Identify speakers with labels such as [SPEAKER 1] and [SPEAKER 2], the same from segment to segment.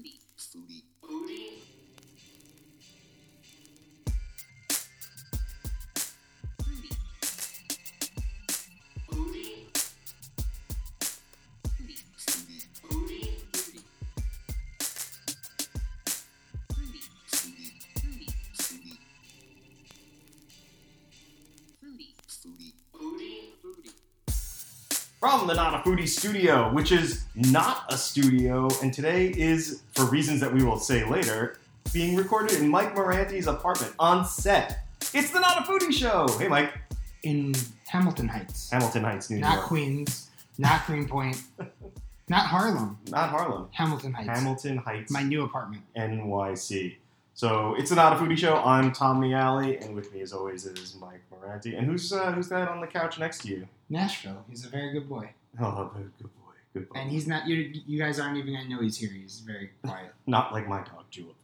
[SPEAKER 1] Foodie.
[SPEAKER 2] Foodie.
[SPEAKER 3] Foodie.
[SPEAKER 4] From the Not a Foodie studio, which is not a studio, and today is for reasons that we will say later, being recorded in Mike Moranti's apartment on set. It's the Not a Foodie show. Hey, Mike,
[SPEAKER 5] in Hamilton Heights,
[SPEAKER 4] Hamilton Heights, New
[SPEAKER 5] not
[SPEAKER 4] York,
[SPEAKER 5] Queens, not Greenpoint, not Harlem,
[SPEAKER 4] not Harlem,
[SPEAKER 5] Hamilton Heights.
[SPEAKER 4] Hamilton Heights,
[SPEAKER 5] My new apartment.
[SPEAKER 4] NYC. So it's the Not a Foodie show. I'm Tom Miale, and with me, as always, is Mike Moranti. And who's uh, who's that on the couch next to you?
[SPEAKER 5] Nashville. He's a very good boy,
[SPEAKER 4] Oh, very good boy, good boy.
[SPEAKER 5] and he's not. You, you guys aren't even gonna know he's here. He's very quiet.
[SPEAKER 4] not like my dog Jewel,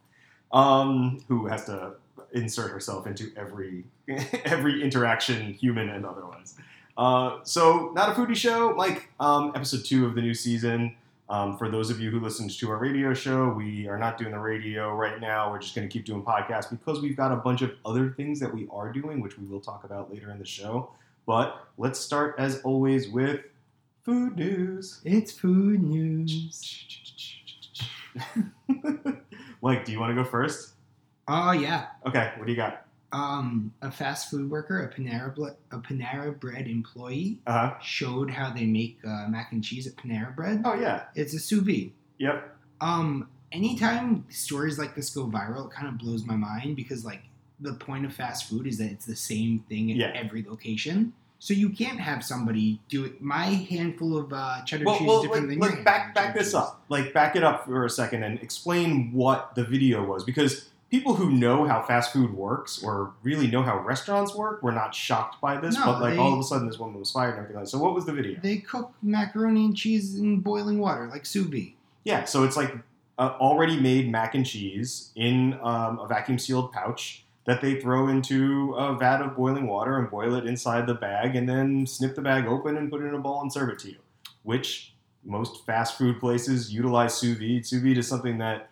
[SPEAKER 4] um, who has to insert herself into every every interaction, human and otherwise. Uh, so, not a foodie show, Mike. Um, episode two of the new season. Um, for those of you who listened to our radio show, we are not doing the radio right now. We're just going to keep doing podcasts because we've got a bunch of other things that we are doing, which we will talk about later in the show. But let's start, as always, with food news.
[SPEAKER 5] It's food news.
[SPEAKER 4] Mike, do you want to go first?
[SPEAKER 5] Oh yeah.
[SPEAKER 4] Okay, what do you got?
[SPEAKER 5] Um, a fast food worker, a Panera, ble- a Panera Bread employee,
[SPEAKER 4] Uh huh.
[SPEAKER 5] showed how they make uh, mac and cheese at Panera Bread.
[SPEAKER 4] Oh yeah.
[SPEAKER 5] It's a sous vide.
[SPEAKER 4] Yep.
[SPEAKER 5] Um, anytime stories like this go viral, it kind of blows my mind because like the point of fast food is that it's the same thing at
[SPEAKER 4] Yeah.
[SPEAKER 5] every location. So you can't have somebody do it. My handful of uh, cheddar
[SPEAKER 4] Well,
[SPEAKER 5] cheese
[SPEAKER 4] well
[SPEAKER 5] is different
[SPEAKER 4] like,
[SPEAKER 5] than your
[SPEAKER 4] like, back back this
[SPEAKER 5] cheese.
[SPEAKER 4] up. Like back it up for a second and explain what the video was because people who know how fast food works or really know how restaurants work were not shocked by this.
[SPEAKER 5] No,
[SPEAKER 4] but like
[SPEAKER 5] they-
[SPEAKER 4] all of a sudden, this woman was fired and everything. Like, that. so what was the video?
[SPEAKER 5] They cook macaroni and cheese in boiling water, like sous vide.
[SPEAKER 4] Yeah. So it's like uh, already made mac and cheese in um, a vacuum sealed pouch. That they throw into a vat of boiling water and boil it inside the bag, and then snip the bag open and put it in a bowl and serve it to you. Which most fast food places utilize sous vide. Sous vide is something that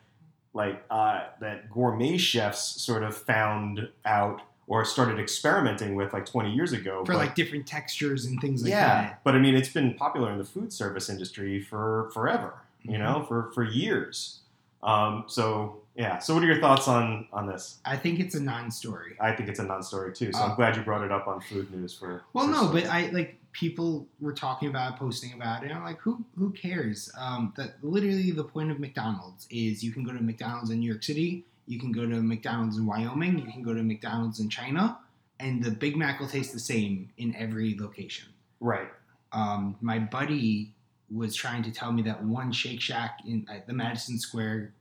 [SPEAKER 4] like uh, that gourmet chefs sort of found out or started experimenting with like 20 years ago.
[SPEAKER 5] For
[SPEAKER 4] but-
[SPEAKER 5] like different textures and things like
[SPEAKER 4] yeah,
[SPEAKER 5] that.
[SPEAKER 4] but I mean, it's been popular in the food service industry for forever. You
[SPEAKER 5] Mhm.
[SPEAKER 4] know, for for years. Um, so yeah. So what are your thoughts on on this?
[SPEAKER 5] I think it's a non-story.
[SPEAKER 4] I think it's a non-story too. So I'm
[SPEAKER 5] Uh,
[SPEAKER 4] glad you brought it up on food news for.
[SPEAKER 5] Well,
[SPEAKER 4] for
[SPEAKER 5] no,
[SPEAKER 4] some-
[SPEAKER 5] but I like people were talking about it, posting about it. And I'm like, who who cares? Um, that literally the point of McDonald's is you can go to McDonald's in New York City, you can go to McDonald's in Wyoming, you can go to McDonald's in China, and the Big Mac will taste the same in every location.
[SPEAKER 4] right.
[SPEAKER 5] Um, my buddy was trying to tell me that one Shake Shack in at the Madison Square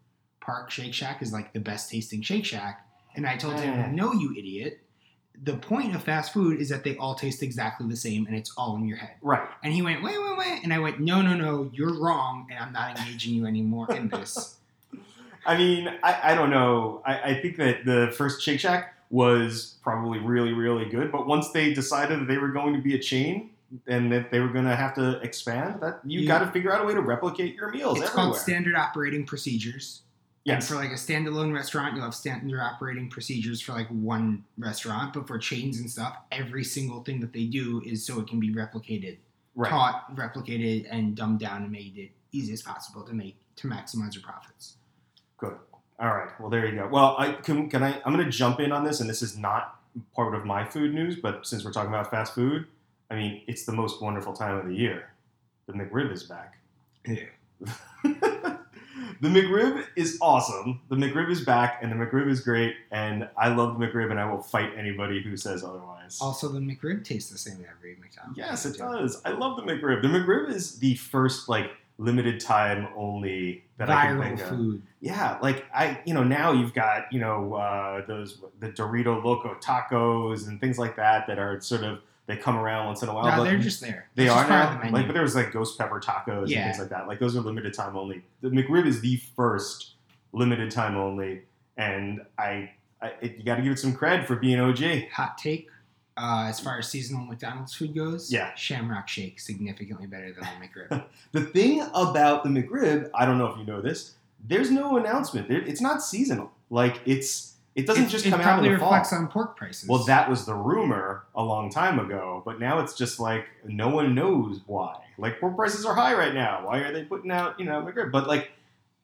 [SPEAKER 5] Park Shake Shack is like the best tasting Shake Shack, and I told him, "No, you idiot." The point of fast food is that they all taste exactly the same, and it's all in your head.
[SPEAKER 4] Right.
[SPEAKER 5] And he went, "Wait, wait, wait," and I went, "No, no, no, you're wrong, and I'm not engaging you anymore in this."
[SPEAKER 4] I mean, I, I don't know. I, I think that the first Shake Shack was probably really, really good. But once they decided that they were going to be a chain and that they were going to have to expand, that you
[SPEAKER 5] You-
[SPEAKER 4] got to figure out a way to replicate your meals
[SPEAKER 5] it's
[SPEAKER 4] everywhere.
[SPEAKER 5] called standard operating procedures. And for like a standalone restaurant, you'll have standard operating procedures for like one restaurant, but for chains and stuff, every single thing that they do is so it can be replicated,
[SPEAKER 4] right.
[SPEAKER 5] taught, replicated, and dumbed down and made it easy as possible to make to maximize your profits.
[SPEAKER 4] Good. All right. Well, there you go. Well, I can, can I? I'm going to jump in on this, and this is not part of my food news, but since we're talking about fast food, I mean, it's the most wonderful time of the year. The McRib is back.
[SPEAKER 5] Yeah.
[SPEAKER 4] the McRib is awesome. The McRib is back, and the McRib is great, and I love the McRib, and I will fight anybody who says otherwise.
[SPEAKER 5] Also, the McRib tastes the same every McDonald's.
[SPEAKER 4] Yes, it does. I love the McRib. The McRib is the first like limited time only that I can
[SPEAKER 5] Viral
[SPEAKER 4] think of.
[SPEAKER 5] food.
[SPEAKER 4] Yeah, like I, you know, now you've got you know uh, those the Dorito Loco tacos and things like that that are sort of they come around once in a while.
[SPEAKER 5] no,
[SPEAKER 4] but
[SPEAKER 5] they're just there.
[SPEAKER 4] they are
[SPEAKER 5] just part of
[SPEAKER 4] now.
[SPEAKER 5] the.
[SPEAKER 4] Like, but there was like ghost pepper tacos
[SPEAKER 5] Yeah.
[SPEAKER 4] and things like that. Like those are limited time only. The McRib is the first limited time only, and I, I it, you got to give it some cred for being OG.
[SPEAKER 5] Hot take. Uh, as far as seasonal McDonald's food goes,
[SPEAKER 4] Yeah.
[SPEAKER 5] Shamrock Shake significantly better than the McRib.
[SPEAKER 4] The thing about the McRib, I don't know if you know this, there's no announcement. It's not seasonal. Like it's it doesn't
[SPEAKER 5] It-
[SPEAKER 4] just
[SPEAKER 5] it
[SPEAKER 4] come out
[SPEAKER 5] probably
[SPEAKER 4] in the fall.
[SPEAKER 5] reflects on pork prices.
[SPEAKER 4] Well, that was the rumor a long time ago, but now it's just like no one knows why. Like pork prices are high right now. Why are they putting out you know McRib? But like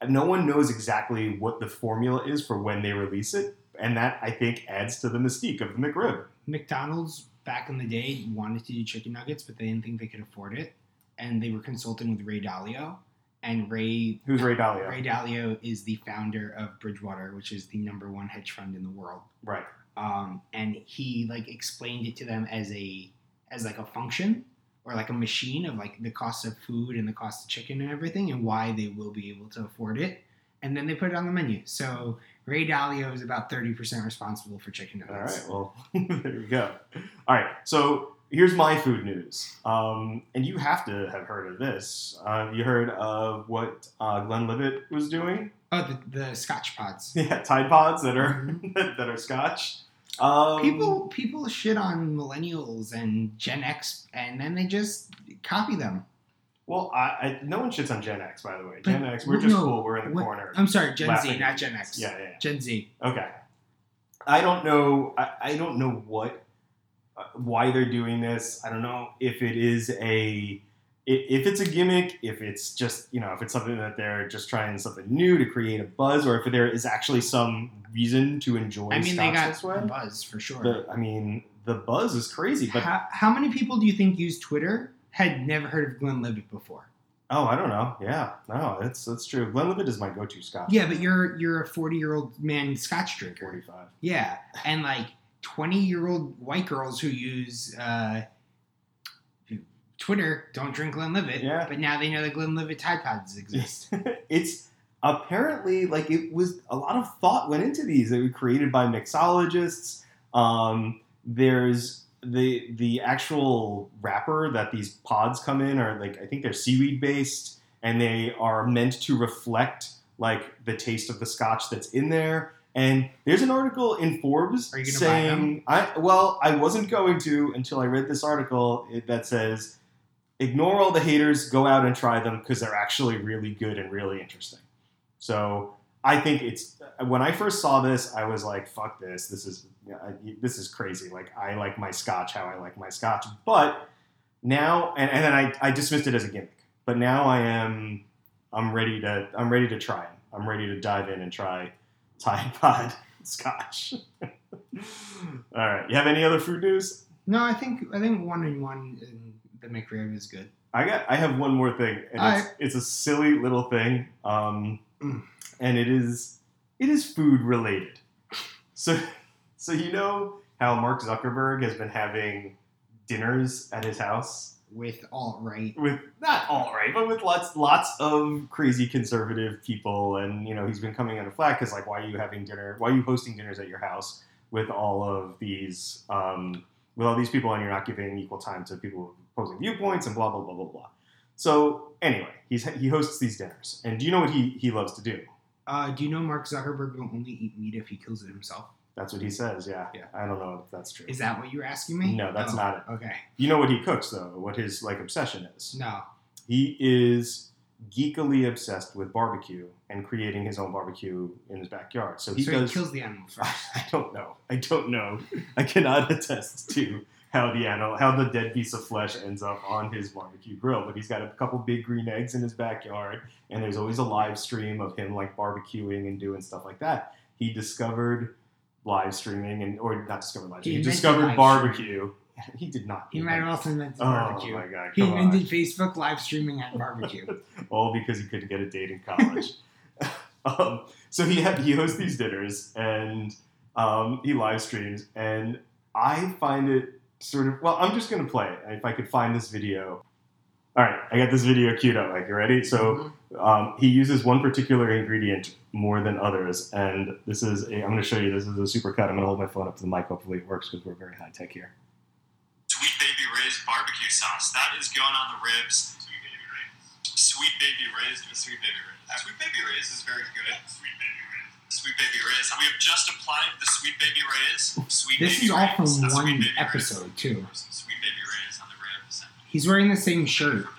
[SPEAKER 4] no one knows exactly what the formula is for when they release it, and that I think adds to the mystique of the McRib.
[SPEAKER 5] McDonald's back in the day wanted to do chicken nuggets, but they didn't think they could afford it, and they were consulting with Ray Dalio. And Ray
[SPEAKER 4] Who's Ray Dalio?
[SPEAKER 5] Ray Dalio is the founder of Bridgewater, which is the number one hedge fund in the world.
[SPEAKER 4] Right.
[SPEAKER 5] Um, and he like explained it to them as a as like a function or like a machine of like the cost of food and the cost of chicken and everything, and why they will be able to afford it. And then they put it on the menu. So Ray Dalio is about thirty percent responsible for chicken
[SPEAKER 4] All
[SPEAKER 5] nuggets.
[SPEAKER 4] right. Well, there you go. All right. So here's my food news, um, and you have to have heard of this. Uh, you heard of what uh, Glenlivet was doing?
[SPEAKER 5] Oh, the, the Scotch pods.
[SPEAKER 4] Yeah, Tide Pods that are that are Scotch. Um,
[SPEAKER 5] People people shit on millennials and Gen X, and then they just copy them.
[SPEAKER 4] Well, I, I no one shits on Gen X, by the way.
[SPEAKER 5] But-
[SPEAKER 4] Gen X, we're
[SPEAKER 5] well,
[SPEAKER 4] just cool. We're in the
[SPEAKER 5] what-
[SPEAKER 4] corner.
[SPEAKER 5] I'm sorry, Gen Z, not Gen X.
[SPEAKER 4] Yeah, yeah,
[SPEAKER 5] Gen Z.
[SPEAKER 4] Okay. I don't know. I, I don't know what why they're doing this. I don't know if it is a if it's a gimmick, if it's just you know if it's something that they're just trying something new to create a buzz, or if there is actually some reason to enjoy.
[SPEAKER 5] I mean, they got
[SPEAKER 4] this way.
[SPEAKER 5] buzz for sure.
[SPEAKER 4] The, I mean, the buzz is crazy, but
[SPEAKER 5] how, how many people do you think use Twitter had never heard of Glenn Glenlivet before?
[SPEAKER 4] oh, I don't know. Yeah, no, that's that's true. Glenlivet is my go-to Scotch.
[SPEAKER 5] Yeah, but you're you're a 40 year old man Scotch drinker.
[SPEAKER 4] forty-five.
[SPEAKER 5] Yeah, and like 20 year old white girls who use uh, Twitter don't drink Glenlivet.
[SPEAKER 4] Yeah.
[SPEAKER 5] but now they know that Glenlivet Tide Pods exist.
[SPEAKER 4] it's apparently like it was a lot of thought went into these. They were created by mixologists. Um, there's the the actual wrapper that these pods come in are like I think they're seaweed based, and they are meant to reflect like the taste of the scotch that's in there. And there's an article in Forbes
[SPEAKER 5] Are you gonna buy
[SPEAKER 4] saying, "I well, I wasn't going to until I read this article that says." Ignore all the haters, go out and try them because they're actually really good and really interesting. So I think it's when I first saw this, I was like, "Fuck this! This is this is crazy." Like I like my scotch how I like my scotch, but now and, and then I, I dismissed it as a gimmick. But now I am I'm ready to I'm ready to try it. I'm ready to dive in and try Tide Pod Scotch. all right, you have any other food news?
[SPEAKER 5] no, I think I think one and one in the McRib is good.
[SPEAKER 4] I got. I have one more thing, and it's, it's a silly little thing, um,
[SPEAKER 5] Mm.
[SPEAKER 4] and it is it is food related. So, so you know how Mark Zuckerberg has been having dinners at his house
[SPEAKER 5] With alt right,
[SPEAKER 4] with not all right, but with lots lots of crazy conservative people, and you know he's been coming under flack because like, why are you having dinner? Why are you hosting dinners at your house with all of these um, with all these people, and you're not giving equal time to people opposing viewpoints and blah blah blah blah blah. So anyway, he's he hosts these dinners, and do you know what he he loves to do?
[SPEAKER 5] uh, do you know Mark Zuckerberg will only eat meat if he kills it himself?
[SPEAKER 4] That's what he says. Yeah,
[SPEAKER 5] Yeah.
[SPEAKER 4] I don't know if that's true.
[SPEAKER 5] Is that what you were asking me?
[SPEAKER 4] No, that's
[SPEAKER 5] Oh,
[SPEAKER 4] not it.
[SPEAKER 5] Okay,
[SPEAKER 4] You know what he cooks though? What his like obsession is?
[SPEAKER 5] no.
[SPEAKER 4] He is geekily obsessed with barbecue and creating his own barbecue in his backyard. So he
[SPEAKER 5] so
[SPEAKER 4] does.
[SPEAKER 5] he kills the animal first.
[SPEAKER 4] I don't know. I don't know. I cannot attest to how the animal, how the dead piece of flesh ends up on his barbecue grill. But he's got a couple big green eggs in his backyard, and there's always a live stream of him like barbecuing and doing stuff like that. He discovered live streaming and or not discovered live
[SPEAKER 5] He
[SPEAKER 4] streaming. He,
[SPEAKER 5] invented
[SPEAKER 4] discovered barbecue. He did not.
[SPEAKER 5] He might have also invented barbecue.
[SPEAKER 4] Oh my god!
[SPEAKER 5] He
[SPEAKER 4] come on.
[SPEAKER 5] invented Facebook live streaming at barbecue.
[SPEAKER 4] all because he couldn't get a date in college. um, so he had, he hosts these dinners and um, he live streams, and I find it sort of well. I'm just gonna play it. If I could find this video. All right, I got this video queued up. Like, you ready? So um, he uses one particular ingredient more than others, and this is a, I'm going to show you. This is a super cut. I'm going to hold my phone up to the mic. Hopefully, it works because we're very high tech here.
[SPEAKER 2] Sweet Baby Ray's barbecue sauce. That is going on the ribs. Sweet Baby Ray's. Sweet Baby Ray's. Sweet Baby Ray's. Sweet Baby Ray's is very good. Sweet Baby Ray's. Sweet Baby Ray's. We have just applied the Sweet Baby Ray's. Sweet
[SPEAKER 5] This
[SPEAKER 2] Baby
[SPEAKER 5] is all from one
[SPEAKER 2] Sweet Ray's.
[SPEAKER 5] episode too.
[SPEAKER 2] Sweet Baby Ray's on the ribs. And
[SPEAKER 5] He's wearing the same shirt,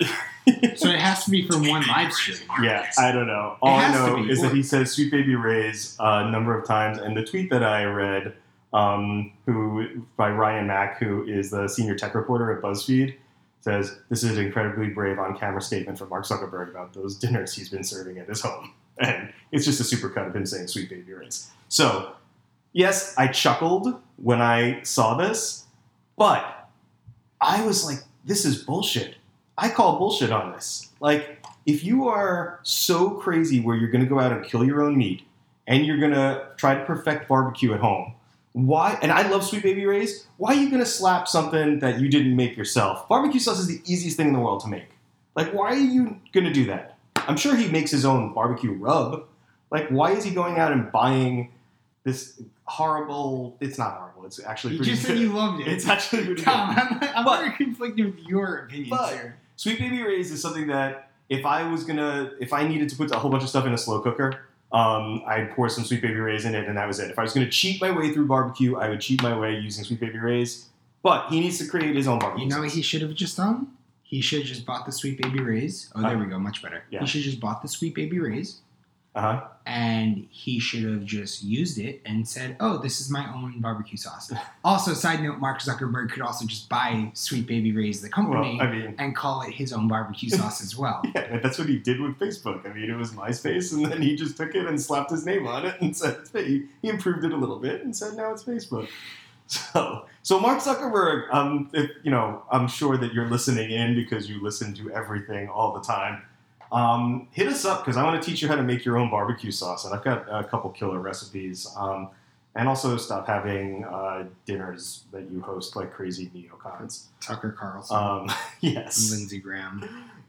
[SPEAKER 5] so it has to be from one live stream.
[SPEAKER 4] Yeah, I don't know. All I know is that he says "Sweet Baby Ray's" a number of times, and the tweet that I read, um, who by Ryan Mac, who is the senior tech reporter at BuzzFeed, says this is an incredibly brave on-camera statement from Mark Zuckerberg about those dinners he's been serving at his home, and it's just a supercut of him saying "Sweet Baby Ray's." So, yes, I chuckled when I saw this, but I was like, "This is bullshit." I call bullshit on this. Like, if you are so crazy where you're going to go out and kill your own meat and you're going to try to perfect barbecue at home, why? And I love Sweet Baby Ray's. Why are you going to slap something that you didn't make yourself? Barbecue sauce is the easiest thing in the world to make. Like, why are you going to do that? I'm sure he makes his own barbecue rub. Like, why is he going out and buying this horrible? It's not horrible. It's actually
[SPEAKER 5] You
[SPEAKER 4] pretty
[SPEAKER 5] just
[SPEAKER 4] good.
[SPEAKER 5] said you loved it.
[SPEAKER 4] It's actually pretty
[SPEAKER 5] Tom,
[SPEAKER 4] good.
[SPEAKER 5] I'm, I'm
[SPEAKER 4] But-
[SPEAKER 5] very conflicted with your opinions here.
[SPEAKER 4] Sweet Baby Ray's is something that if I was gonna, if I needed to put a whole bunch of stuff in a slow cooker, um, I'd pour some Sweet Baby Ray's in it, and that was it. If I was gonna cheat my way through barbecue, I would cheat my way using Sweet Baby Ray's. But he needs to create his own barbecue.
[SPEAKER 5] You know what he should have just done? He should have just bought the Sweet Baby Rays. Oh, there we go, much better.
[SPEAKER 4] Yeah.
[SPEAKER 5] He should have just bought the Sweet Baby Rays,
[SPEAKER 4] uh-huh.
[SPEAKER 5] and he should have just used it and said, "Oh, this is my own barbecue sauce." also, side note: Mark Zuckerberg could also just buy Sweet Baby Rays, the
[SPEAKER 4] Well,
[SPEAKER 5] company,
[SPEAKER 4] I mean,
[SPEAKER 5] and call it his own barbecue sauce as well.
[SPEAKER 4] yeah, that's what he did with Facebook. I mean, it was MySpace, and then he just took it and slapped his name on it and said he, he improved it a little bit and said now it's Facebook. So, so Mark Zuckerberg, um, if, you know, I'm sure that you're listening in because you listen to everything all the time. Um, hit us up because I want to teach you how to make your own barbecue sauce, and I've got a couple killer recipes. Um, and also stop having uh, dinners that you host like crazy neocons.
[SPEAKER 5] Tucker Carlson
[SPEAKER 4] Um, yes.
[SPEAKER 5] Lindsey Graham.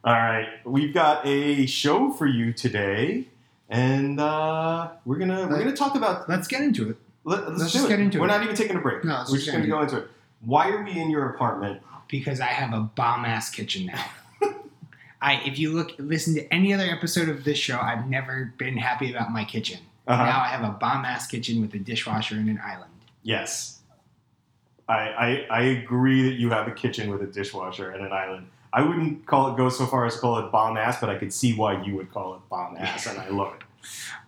[SPEAKER 4] All right, we've got a show for you today, and uh, we're gonna we're gonna talk about.
[SPEAKER 5] Let's get into it.
[SPEAKER 4] Let, us
[SPEAKER 5] Let's just
[SPEAKER 4] it.
[SPEAKER 5] get into it.
[SPEAKER 4] We're not even taking a break.
[SPEAKER 5] No, let's
[SPEAKER 4] we're
[SPEAKER 5] just
[SPEAKER 4] just gonna go into it. Why are we in your apartment?
[SPEAKER 5] because I have a bomb ass kitchen now. I, if you look, listen to any other episode of this show, I've never been happy about my kitchen.
[SPEAKER 4] Uh-huh.
[SPEAKER 5] Now I have a bomb ass kitchen with a dishwasher and an island.
[SPEAKER 4] Yes, I, I I agree that you have a kitchen with a dishwasher and an island. I wouldn't call it go so far as to call it bomb ass, but I could see why you would call it bomb ass, and I love it.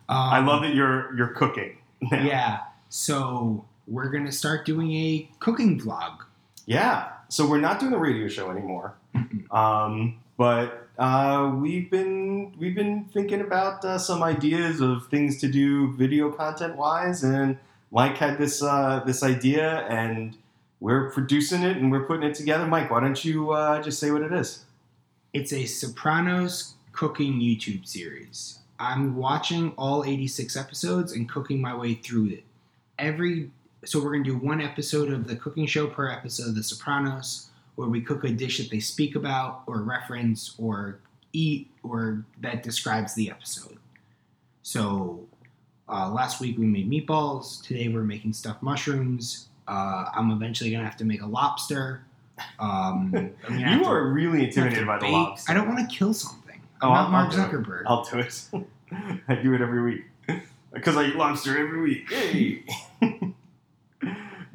[SPEAKER 5] Um,
[SPEAKER 4] I love that you're you're cooking. now.
[SPEAKER 5] Yeah. So we're gonna start doing a cooking vlog.
[SPEAKER 4] Yeah. So we're not doing a radio show anymore. Um, but uh, we've been we've been thinking about uh, some ideas of things to do video content wise, and Mike had this uh, this idea, and we're producing it and we're putting it together. Mike, why don't you uh, just say what it is?
[SPEAKER 5] It's a Sopranos cooking YouTube series. I'm watching all 86 episodes and cooking my way through it. Every so we're gonna do one episode of the cooking show per episode of The Sopranos, where we cook a dish that they speak about or reference or eat or that describes the episode. So uh, last week we made meatballs. Today we're making stuffed mushrooms. Uh, I'm eventually gonna have to make a lobster. Um,
[SPEAKER 4] You are really intimidated by the
[SPEAKER 5] bake.
[SPEAKER 4] lobster.
[SPEAKER 5] I don't want to kill something.
[SPEAKER 4] Oh,
[SPEAKER 5] I'm
[SPEAKER 4] I'll-
[SPEAKER 5] not Mark
[SPEAKER 4] I'll do it.
[SPEAKER 5] Zuckerberg.
[SPEAKER 4] I'll do it. I do it every week because I eat lobster every week. Hey.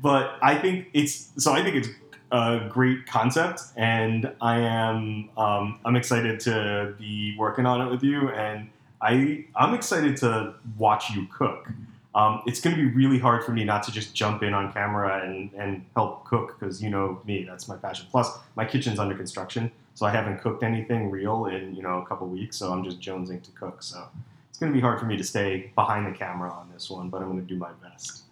[SPEAKER 4] but I think it's so. I think it's a great concept, and I am um, I'm excited to be working on it with you, and I I'm excited to watch you cook. Um, it's going to be really hard for me not to just jump in on camera and, and help cook because you know me, that's my passion. Plus, my kitchen's under construction, so I haven't cooked anything real in you know a couple weeks. So I'm just jonesing to cook. So it's going to be hard for me to stay behind the camera on this one, but I'm going to do my best.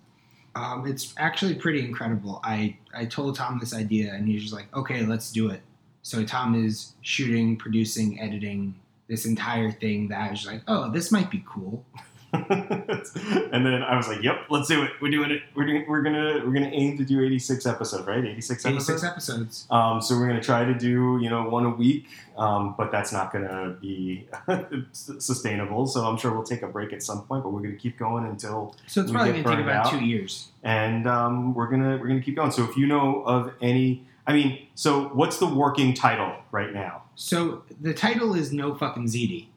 [SPEAKER 5] Um, it's actually pretty incredible. I, I told Tom this idea, and he's just like, okay, let's do it. So Tom is shooting, producing, editing this entire thing that I was like, oh, this might be cool.
[SPEAKER 4] and then I was like, "Yep, let's do it. We're doing it. We're doing, we're gonna we're gonna aim to do 86 episodes, right? 86 episodes.
[SPEAKER 5] 86
[SPEAKER 4] episodes. Um, so we're gonna try to do you know one a week, um, but that's not gonna be sustainable. So I'm sure we'll take a break at some point, but we're gonna keep going until
[SPEAKER 5] So it's probably to take about
[SPEAKER 4] out.
[SPEAKER 5] two years.
[SPEAKER 4] and um, we're gonna we're gonna keep going. So if you know of any, I mean, so what's the working title right now?
[SPEAKER 5] So the title is No Fucking Ziti,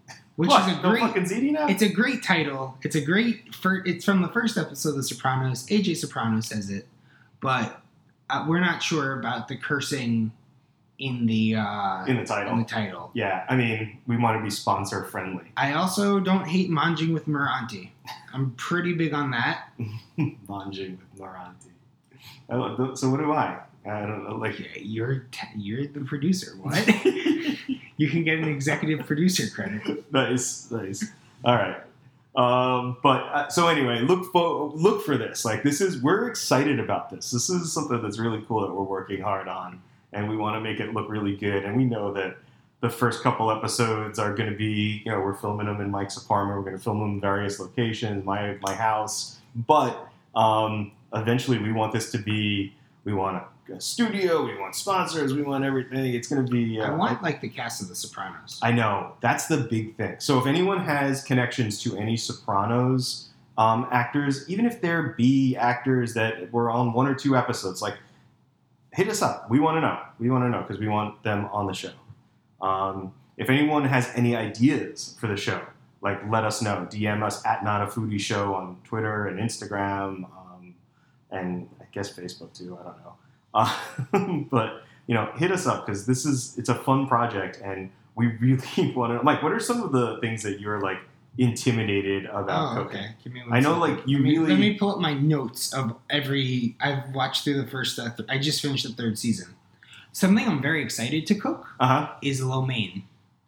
[SPEAKER 5] which
[SPEAKER 4] what?
[SPEAKER 5] is a great.
[SPEAKER 4] fucking Ziti now?
[SPEAKER 5] It's a great title. It's a great. For, it's from the first episode of The Sopranos. AJ Soprano says it, but uh, we're not sure about the cursing in the uh,
[SPEAKER 4] in the title.
[SPEAKER 5] in the title.
[SPEAKER 4] yeah, I mean, we want to be sponsor friendly.
[SPEAKER 5] I also don't hate manjing with Moranti. I'm pretty big on that.
[SPEAKER 4] Manjing with Moranti. I love the- So what do I? I don't know. Like
[SPEAKER 5] You're t- you're the producer. What? you can get an executive producer credit.
[SPEAKER 4] nice, nice. All right. Um, but uh, so anyway, look for look for this. Like this is we're excited about this. This is something that's really cool that we're working hard on, and we want to make it look really good. And we know that the first couple episodes are going to be, you know, we're filming them in Mike's apartment. We're going to film them in various locations, my my house. But um, eventually, we want this to be. We want a, a studio. We want sponsors. We want everything. It's going to be.
[SPEAKER 5] I
[SPEAKER 4] Uh,
[SPEAKER 5] want like the cast of The Sopranos.
[SPEAKER 4] I know that's the big thing. So if anyone has connections to any Sopranos um, actors, even if they're B actors that were on one or two episodes, like hit us up. We want to know. We want to know because we want them on the show. Um, if anyone has any ideas for the show, like let us know. DM us at Not a Foodie Show on Twitter and Instagram, um, and I guess Facebook too. I don't know. Uh, but you know, hit us up because this is it's a fun project and we really want to. Mike, what are some of the things that you're like intimidated about
[SPEAKER 5] Oh,
[SPEAKER 4] cooking?
[SPEAKER 5] okay. Give me
[SPEAKER 4] I know,
[SPEAKER 5] second.
[SPEAKER 4] like, you
[SPEAKER 5] let me,
[SPEAKER 4] really-
[SPEAKER 5] Let me pull up my notes of every. I've watched through the first. Uh, th- I just finished the third season. Something I'm very excited to cook
[SPEAKER 4] Uh huh.
[SPEAKER 5] is lo mein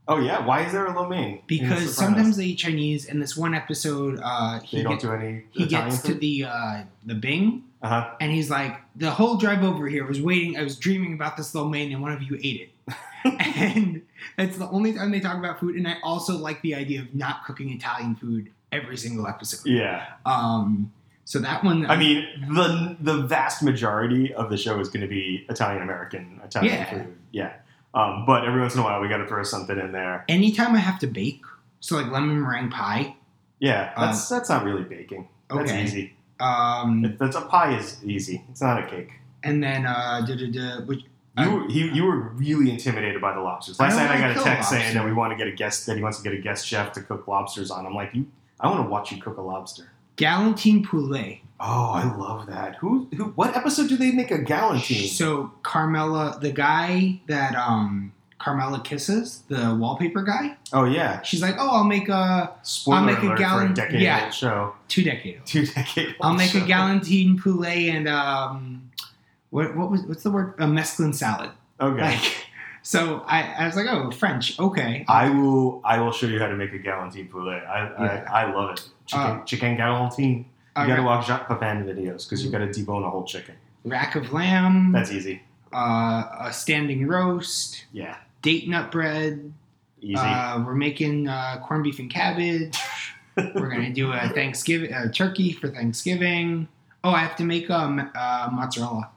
[SPEAKER 4] Oh yeah. Why is there a lo mein?
[SPEAKER 5] because sometimes they eat Chinese. In this one episode, uh, he get-
[SPEAKER 4] do any.
[SPEAKER 5] he gets to the uh, the Bing
[SPEAKER 4] Uh huh.
[SPEAKER 5] and he's like, the whole drive over here was waiting. I was dreaming about this lo mein, and one of you ate it. and that's the only time they talk about food. And I also like the idea of not cooking Italian food every single episode.
[SPEAKER 4] Yeah.
[SPEAKER 5] Um, so that one,
[SPEAKER 4] I mean, the the vast majority of the show is going to be Italian American Italian
[SPEAKER 5] Yeah.
[SPEAKER 4] food. Yeah. Um, but every once in a while, we got to throw something in there.
[SPEAKER 5] anytime I have to bake, so like lemon meringue pie.
[SPEAKER 4] Yeah, that's that's not really baking. That's
[SPEAKER 5] Uh, okay.
[SPEAKER 4] easy.
[SPEAKER 5] Um,
[SPEAKER 4] It- That's a pie is easy. It's not a cake.
[SPEAKER 5] and then uh, da, da, da, which
[SPEAKER 4] You were, he, you were really intimidated by the lobsters.
[SPEAKER 5] I
[SPEAKER 4] Last night I got a text saying that we want to get a guest that he wants to get a guest chef to cook lobsters on. I'm like, you, I want to watch you cook a lobster.
[SPEAKER 5] Galantine poulet.
[SPEAKER 4] Oh, I love that. Who who? What episode do they make a galantine?
[SPEAKER 5] So Carmela, the guy that um Carmela kisses, the wallpaper guy.
[SPEAKER 4] Oh yeah,
[SPEAKER 5] She's like, oh, I'll make a
[SPEAKER 4] spoiler
[SPEAKER 5] I'll make a
[SPEAKER 4] alert for a decade
[SPEAKER 5] yeah.
[SPEAKER 4] old show.
[SPEAKER 5] two decade.
[SPEAKER 4] Two decade.
[SPEAKER 5] I'll make
[SPEAKER 4] show.
[SPEAKER 5] a galantine poulet and um, what what was what's the word? A mesclun salad.
[SPEAKER 4] Okay.
[SPEAKER 5] Like, so I, I was like, oh, French, okay.
[SPEAKER 4] I will. I will show you how to make a galantine poulet. I
[SPEAKER 5] Yeah.
[SPEAKER 4] I, I love it. Chicken,
[SPEAKER 5] Uh,
[SPEAKER 4] chicken galantine. You got to watch Jacques Pepin videos because you got to debone a whole chicken.
[SPEAKER 5] rack of lamb,
[SPEAKER 4] That's easy.
[SPEAKER 5] uh, a standing roast,
[SPEAKER 4] Yeah,
[SPEAKER 5] date nut bread.
[SPEAKER 4] easy.
[SPEAKER 5] Uh, we're making uh, corned beef and cabbage. we're gonna do a Thanksgiving uh, turkey for Thanksgiving. Oh, I have to make um, uh, mozzarella.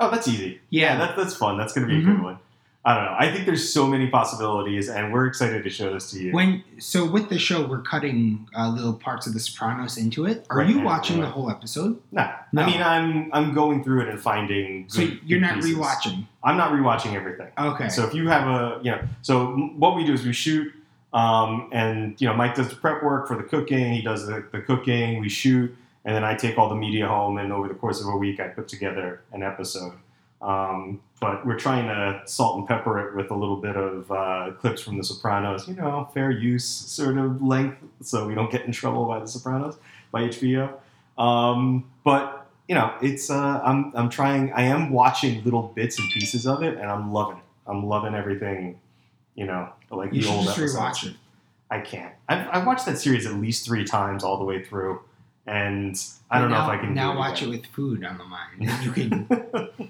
[SPEAKER 4] oh, that's easy.
[SPEAKER 5] Yeah.
[SPEAKER 4] that, that's fun. That's to be a
[SPEAKER 5] Mhm.
[SPEAKER 4] good one. I don't know. I think there's so many possibilities, and we're excited to show this to you.
[SPEAKER 5] When so with the show, we're cutting uh, little parts of The Sopranos into it. Are
[SPEAKER 4] Right
[SPEAKER 5] you
[SPEAKER 4] now,
[SPEAKER 5] watching
[SPEAKER 4] yeah.
[SPEAKER 5] the whole episode?
[SPEAKER 4] no,
[SPEAKER 5] No.
[SPEAKER 4] I mean I'm I'm going through it and finding.
[SPEAKER 5] So
[SPEAKER 4] good-
[SPEAKER 5] you're
[SPEAKER 4] good
[SPEAKER 5] not
[SPEAKER 4] pieces.
[SPEAKER 5] rewatching.
[SPEAKER 4] I'm not rewatching everything.
[SPEAKER 5] Okay.
[SPEAKER 4] So if you have a, you know, so what we do is we shoot, um, and you know, Mike does the prep work for the cooking. He does the, the cooking. We shoot, and then I take all the media home, and over the course of a week, I put together an episode. Um, but we're trying to salt and pepper it with a little bit of uh, clips from The Sopranos. You know, fair use sort of length, so we don't get in trouble by The Sopranos by HBO. Um, but you know, it's uh, I'm I'm trying. I am watching little bits and pieces of it, and I'm loving it. I'm loving everything. You know, like
[SPEAKER 5] you
[SPEAKER 4] the old episodes.
[SPEAKER 5] rewatch it.
[SPEAKER 4] I can't. I've, I've watched that series at least three times all the way through, and I don't know if I can.
[SPEAKER 5] now
[SPEAKER 4] do
[SPEAKER 5] watch
[SPEAKER 4] again.
[SPEAKER 5] it with food on the mind. You can.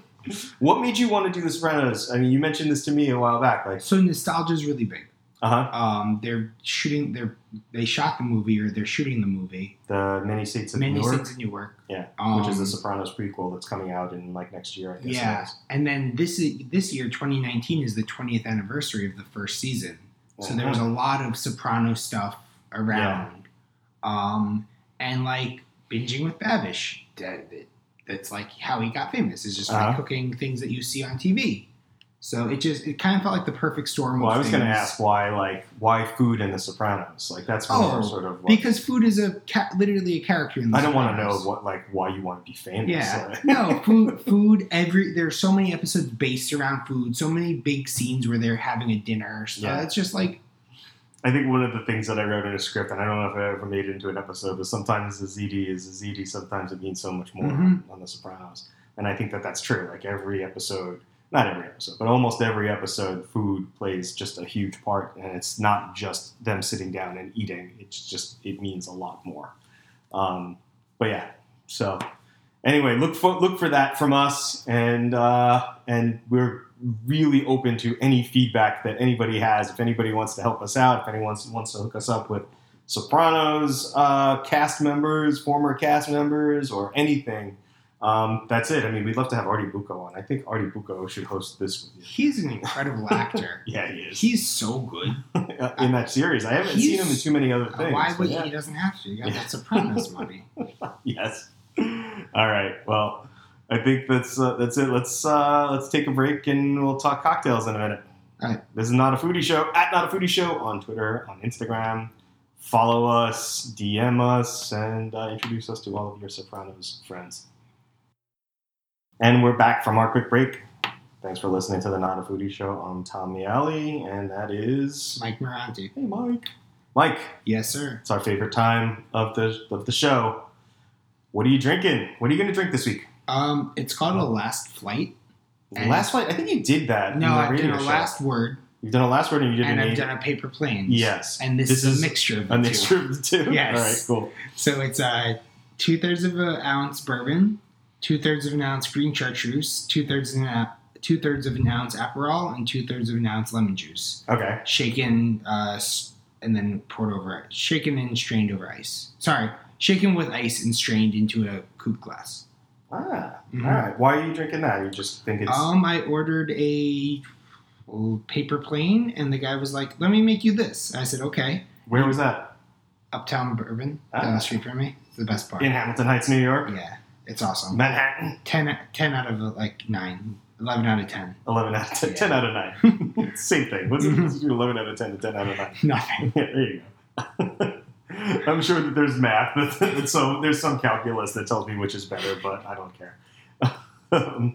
[SPEAKER 4] what made you want to do The Sopranos? I mean, you mentioned this to me a while back. Like,
[SPEAKER 5] so nostalgia is really big.
[SPEAKER 4] uh huh.
[SPEAKER 5] Um, they're shooting. They're they shot the movie or they're shooting the movie.
[SPEAKER 4] The Many Saints of
[SPEAKER 5] Many
[SPEAKER 4] Newark,
[SPEAKER 5] Saints in Newark.
[SPEAKER 4] yeah,
[SPEAKER 5] Um,
[SPEAKER 4] which is the Sopranos prequel that's coming out in like next year. I guess.
[SPEAKER 5] Yeah, and then this is, this year, 2019, is the 20th anniversary of the first season. So there was a lot of Soprano stuff around, um, and like binging with Babish. That, that- that's like how he got famous. Is just by
[SPEAKER 4] Uh-huh.
[SPEAKER 5] cooking things that you see on TV. So it just it kind of felt like the perfect storm.
[SPEAKER 4] Well, I was going to ask why, like, why food in The Sopranos? Like, that's more
[SPEAKER 5] Oh,
[SPEAKER 4] sort of.
[SPEAKER 5] Because food is a ca- literally a character in. The
[SPEAKER 4] I don't want to know what, like, why you want to be famous.
[SPEAKER 5] Yeah,
[SPEAKER 4] Like-
[SPEAKER 5] no food. Food. Every there's so many episodes based around food. So many big scenes where they're having a dinner. So
[SPEAKER 4] Yeah.
[SPEAKER 5] it's just like
[SPEAKER 4] I think one of the things that I wrote in a script, and I don't know if I ever made it into an episode, but sometimes the ziti is a ziti, sometimes it means so much more
[SPEAKER 5] Mhm.
[SPEAKER 4] on The Sopranos. And I think that that's true. Like every episode, not every episode, but almost every episode, food plays just a huge part. And it's not just them sitting down and eating, it's just, it means a lot more. Um, but yeah, so anyway, look for look for that from us, and uh, and we're really open to any feedback that anybody has. If anybody wants to help us out, if anyone wants, wants to hook us up with Sopranos uh, cast members, former cast members, or anything, um, that's it. I mean, we'd love to have Artie Bucco on. I think Artie Bucco should host this with you.
[SPEAKER 5] he's an incredible actor.
[SPEAKER 4] Yeah, he is.
[SPEAKER 5] He's so good.
[SPEAKER 4] in that series. I haven't
[SPEAKER 5] He's-
[SPEAKER 4] seen him in too many other things.
[SPEAKER 5] Why would
[SPEAKER 4] yeah.
[SPEAKER 5] he? He doesn't have to. You got
[SPEAKER 4] Yeah.
[SPEAKER 5] that Sopranos money.
[SPEAKER 4] yes. All right. Well, I think that's uh, that's it. Let's uh, let's take a break and we'll talk cocktails in a minute.
[SPEAKER 5] All right.
[SPEAKER 4] This is not a foodie show at not a foodie show on Twitter, on Instagram. Follow us, DM us, and uh, introduce us to all of your Sopranos friends. And we're back from our quick break. Thanks for listening to the Not a Foodie Show. I'm Tom Miale, and that is
[SPEAKER 5] Mike Moranti.
[SPEAKER 4] Hey, Mike. Mike,
[SPEAKER 5] Yes, sir.
[SPEAKER 4] it's our favorite time of the of the show. What are you drinking? What are you going to drink this week?
[SPEAKER 5] Um, it's called a last flight.
[SPEAKER 4] Last flight. I think you did that.
[SPEAKER 5] No, I've done a
[SPEAKER 4] show.
[SPEAKER 5] last word,
[SPEAKER 4] You've done a last word, and you did
[SPEAKER 5] and
[SPEAKER 4] an
[SPEAKER 5] I've
[SPEAKER 4] eight-
[SPEAKER 5] done a paper plane.
[SPEAKER 4] Yes,
[SPEAKER 5] and this,
[SPEAKER 4] This
[SPEAKER 5] is,
[SPEAKER 4] is
[SPEAKER 5] a mixture of the
[SPEAKER 4] a
[SPEAKER 5] two.
[SPEAKER 4] mixture of the two.
[SPEAKER 5] Yes.
[SPEAKER 4] All right. Cool.
[SPEAKER 5] So it's uh, two thirds of an ounce bourbon, two thirds of an ounce green chartreuse, two thirds of an two thirds of an ounce Aperol, and two thirds of an ounce lemon juice.
[SPEAKER 4] Okay.
[SPEAKER 5] Shaken, uh, and then poured over. Shaken and strained over ice. Sorry, shaken with ice and strained into a coupe glass.
[SPEAKER 4] Ah.
[SPEAKER 5] Mhm.
[SPEAKER 4] All right. Why are you drinking that? You just think it's
[SPEAKER 5] Um, I ordered a paper plane, and the guy was like, "Let me make you this." I said, "Okay."
[SPEAKER 4] where was that?
[SPEAKER 5] Uptown Bourbon down
[SPEAKER 4] Ah.
[SPEAKER 5] the street from me. It's the best part.
[SPEAKER 4] In Hamilton Heights, New York.
[SPEAKER 5] Yeah, it's awesome.
[SPEAKER 4] Manhattan.
[SPEAKER 5] 10, 10 out of like nine. 11 out of 10.
[SPEAKER 4] 11 out of 10.
[SPEAKER 5] Yeah.
[SPEAKER 4] 10 out of 9. Same thing. What's it? What's it 11 out of 10 to 10 out of 9?
[SPEAKER 5] Nothing.
[SPEAKER 4] Yeah, there you go. I'm sure that there's math, that, so there's some calculus that tells me which is better, but I don't care.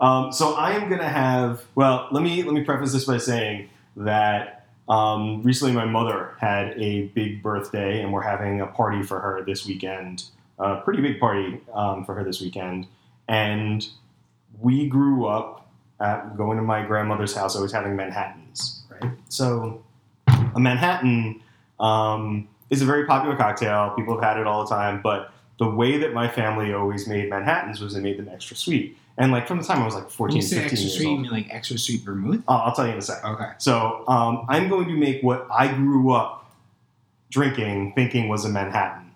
[SPEAKER 4] um, so I am gonna have. Well, let me let me preface this by saying that um, recently my mother had a big birthday, and we're having a party for her this weekend. A pretty big party um, for her this weekend, and we grew up at going to my grandmother's house, always having Manhattans, right? So a Manhattan um, is a very popular cocktail. People have had it all the time, but the way that my family always made Manhattans was they made them extra sweet. And like from the time I was like
[SPEAKER 5] When
[SPEAKER 4] 14,
[SPEAKER 5] you say
[SPEAKER 4] 15
[SPEAKER 5] extra
[SPEAKER 4] years
[SPEAKER 5] sweet, you
[SPEAKER 4] old.
[SPEAKER 5] mean like extra sweet vermouth?
[SPEAKER 4] I'll, I'll tell you in a second.
[SPEAKER 5] Okay.
[SPEAKER 4] So um, I'm going to make what I grew up drinking, thinking was a Manhattan.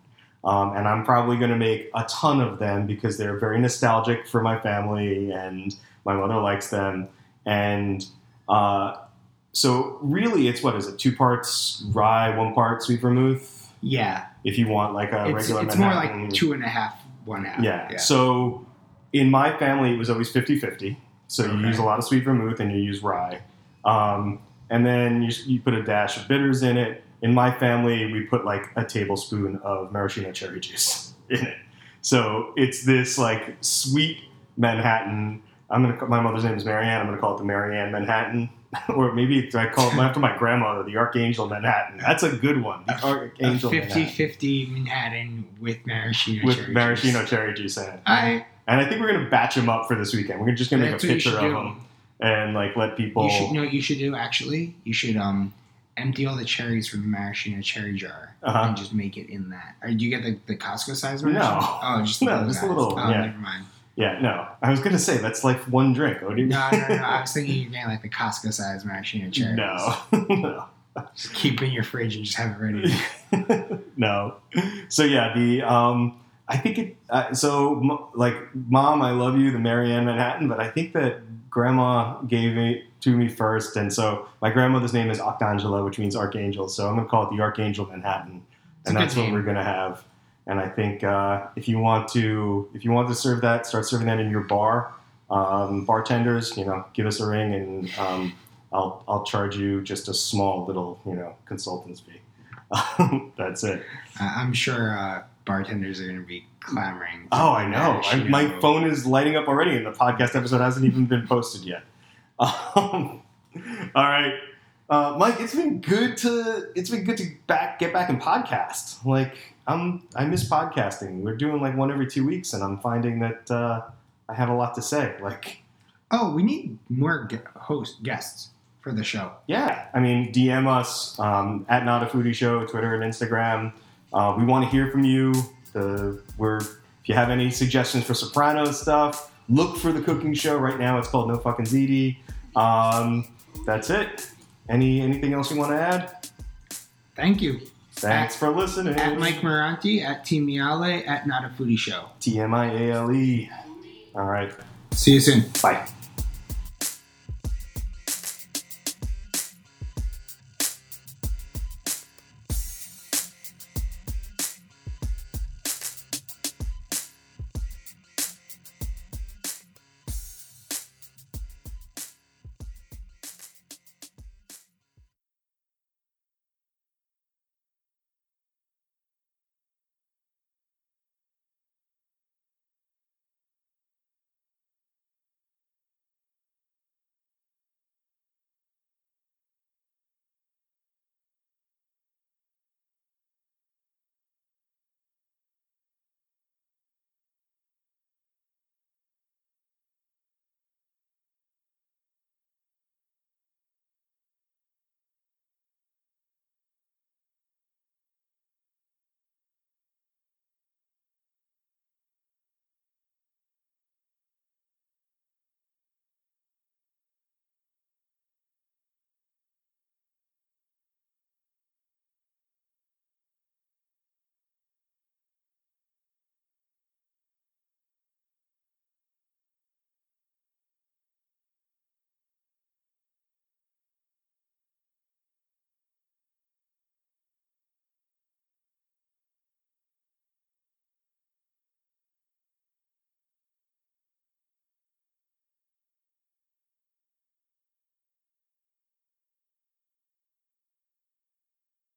[SPEAKER 4] Um, and I'm probably going to make a ton of them because they're very nostalgic for my family and my mother likes them. And uh, so, really, it's what is it? Two parts rye, one part sweet vermouth.
[SPEAKER 5] Yeah.
[SPEAKER 4] If you want like a
[SPEAKER 5] It's,
[SPEAKER 4] regular
[SPEAKER 5] it's more like two and a half, one half.
[SPEAKER 4] Yeah. So in my family, it was always 50 50. So you
[SPEAKER 5] Okay.
[SPEAKER 4] use a lot of sweet vermouth and you use rye. Um, and then you, you put a dash of bitters in it. In my family, we put like a tablespoon of maraschino cherry juice in it. So it's this like sweet Manhattan. I'm gonna. Call, my mother's name is Marianne. I'm gonna call it the Marianne Manhattan, or maybe I call it after my grandmother, the Archangel Manhattan. That's a good one. The
[SPEAKER 5] A
[SPEAKER 4] Archangel
[SPEAKER 5] 50
[SPEAKER 4] Manhattan
[SPEAKER 5] 50 Manhattan with maraschino
[SPEAKER 4] with
[SPEAKER 5] cherry
[SPEAKER 4] maraschino
[SPEAKER 5] juice.
[SPEAKER 4] cherry juice in it.
[SPEAKER 5] I,
[SPEAKER 4] And I think we're gonna batch them up for this weekend. We're just gonna make
[SPEAKER 5] that's
[SPEAKER 4] a
[SPEAKER 5] what you
[SPEAKER 4] picture
[SPEAKER 5] should
[SPEAKER 4] of
[SPEAKER 5] do.
[SPEAKER 4] them and like let people.
[SPEAKER 5] You should know what you should do actually. You should um empty all the cherries from the maraschino cherry jar
[SPEAKER 4] Uh-huh.
[SPEAKER 5] and just make it in that. Or do you get the, the Costco size one
[SPEAKER 4] No.
[SPEAKER 5] maraschino? Oh, just the
[SPEAKER 4] No,
[SPEAKER 5] little
[SPEAKER 4] just a
[SPEAKER 5] guys.
[SPEAKER 4] little,
[SPEAKER 5] Oh,
[SPEAKER 4] yeah.
[SPEAKER 5] never mind.
[SPEAKER 4] Yeah, no. I was gonna say that's like one drink. What do you?
[SPEAKER 5] No, no, no. I was thinking you're getting like the Costco size maraschino cherries.
[SPEAKER 4] no, no,
[SPEAKER 5] Just keep it in your fridge and just have it ready.
[SPEAKER 4] no. So yeah, the um, I think it. Uh, so m- like, mom, I love you, the Marianne Manhattan, but I think that grandma gave it to me first, and so my grandmother's name is Arcangela, which means archangel. So I'm gonna call it the Archangel Manhattan,
[SPEAKER 5] It's
[SPEAKER 4] and that's what
[SPEAKER 5] name.
[SPEAKER 4] we're gonna have. And I think uh, if you want to, if you want to serve that, start serving that in your bar. Um, bartenders, you know, give us a ring and um, I'll I'll charge you just a small little you know consultant's fee. That's it.
[SPEAKER 5] I'm sure uh, bartenders are going to be clamoring. to
[SPEAKER 4] Oh, I know. I, my
[SPEAKER 5] know.
[SPEAKER 4] phone is lighting up already, and the podcast episode hasn't even been posted yet. Um, all right, uh, Mike. It's been good to it's been good to back get back in podcast. Like I'm I miss podcasting. We're doing like one every two weeks, and I'm finding that uh, I have a lot to say. Like
[SPEAKER 5] Oh, we need more ge- host guests for the show.
[SPEAKER 4] yeah, I mean DM us um, at Not a Foodie Show, Twitter and Instagram. Uh, we want to hear from you. The we're if you have any suggestions for Sopranos stuff, look for the cooking show right now. It's called No Fucking Ziti. Um, that's it. Any anything else you want to add?
[SPEAKER 5] Thank you.
[SPEAKER 4] Thanks for listening.
[SPEAKER 5] At Mike Moranti, at Team Miale, at Not a Foodie Show.
[SPEAKER 4] T M I A L E. All right.
[SPEAKER 5] See you soon.
[SPEAKER 4] Bye.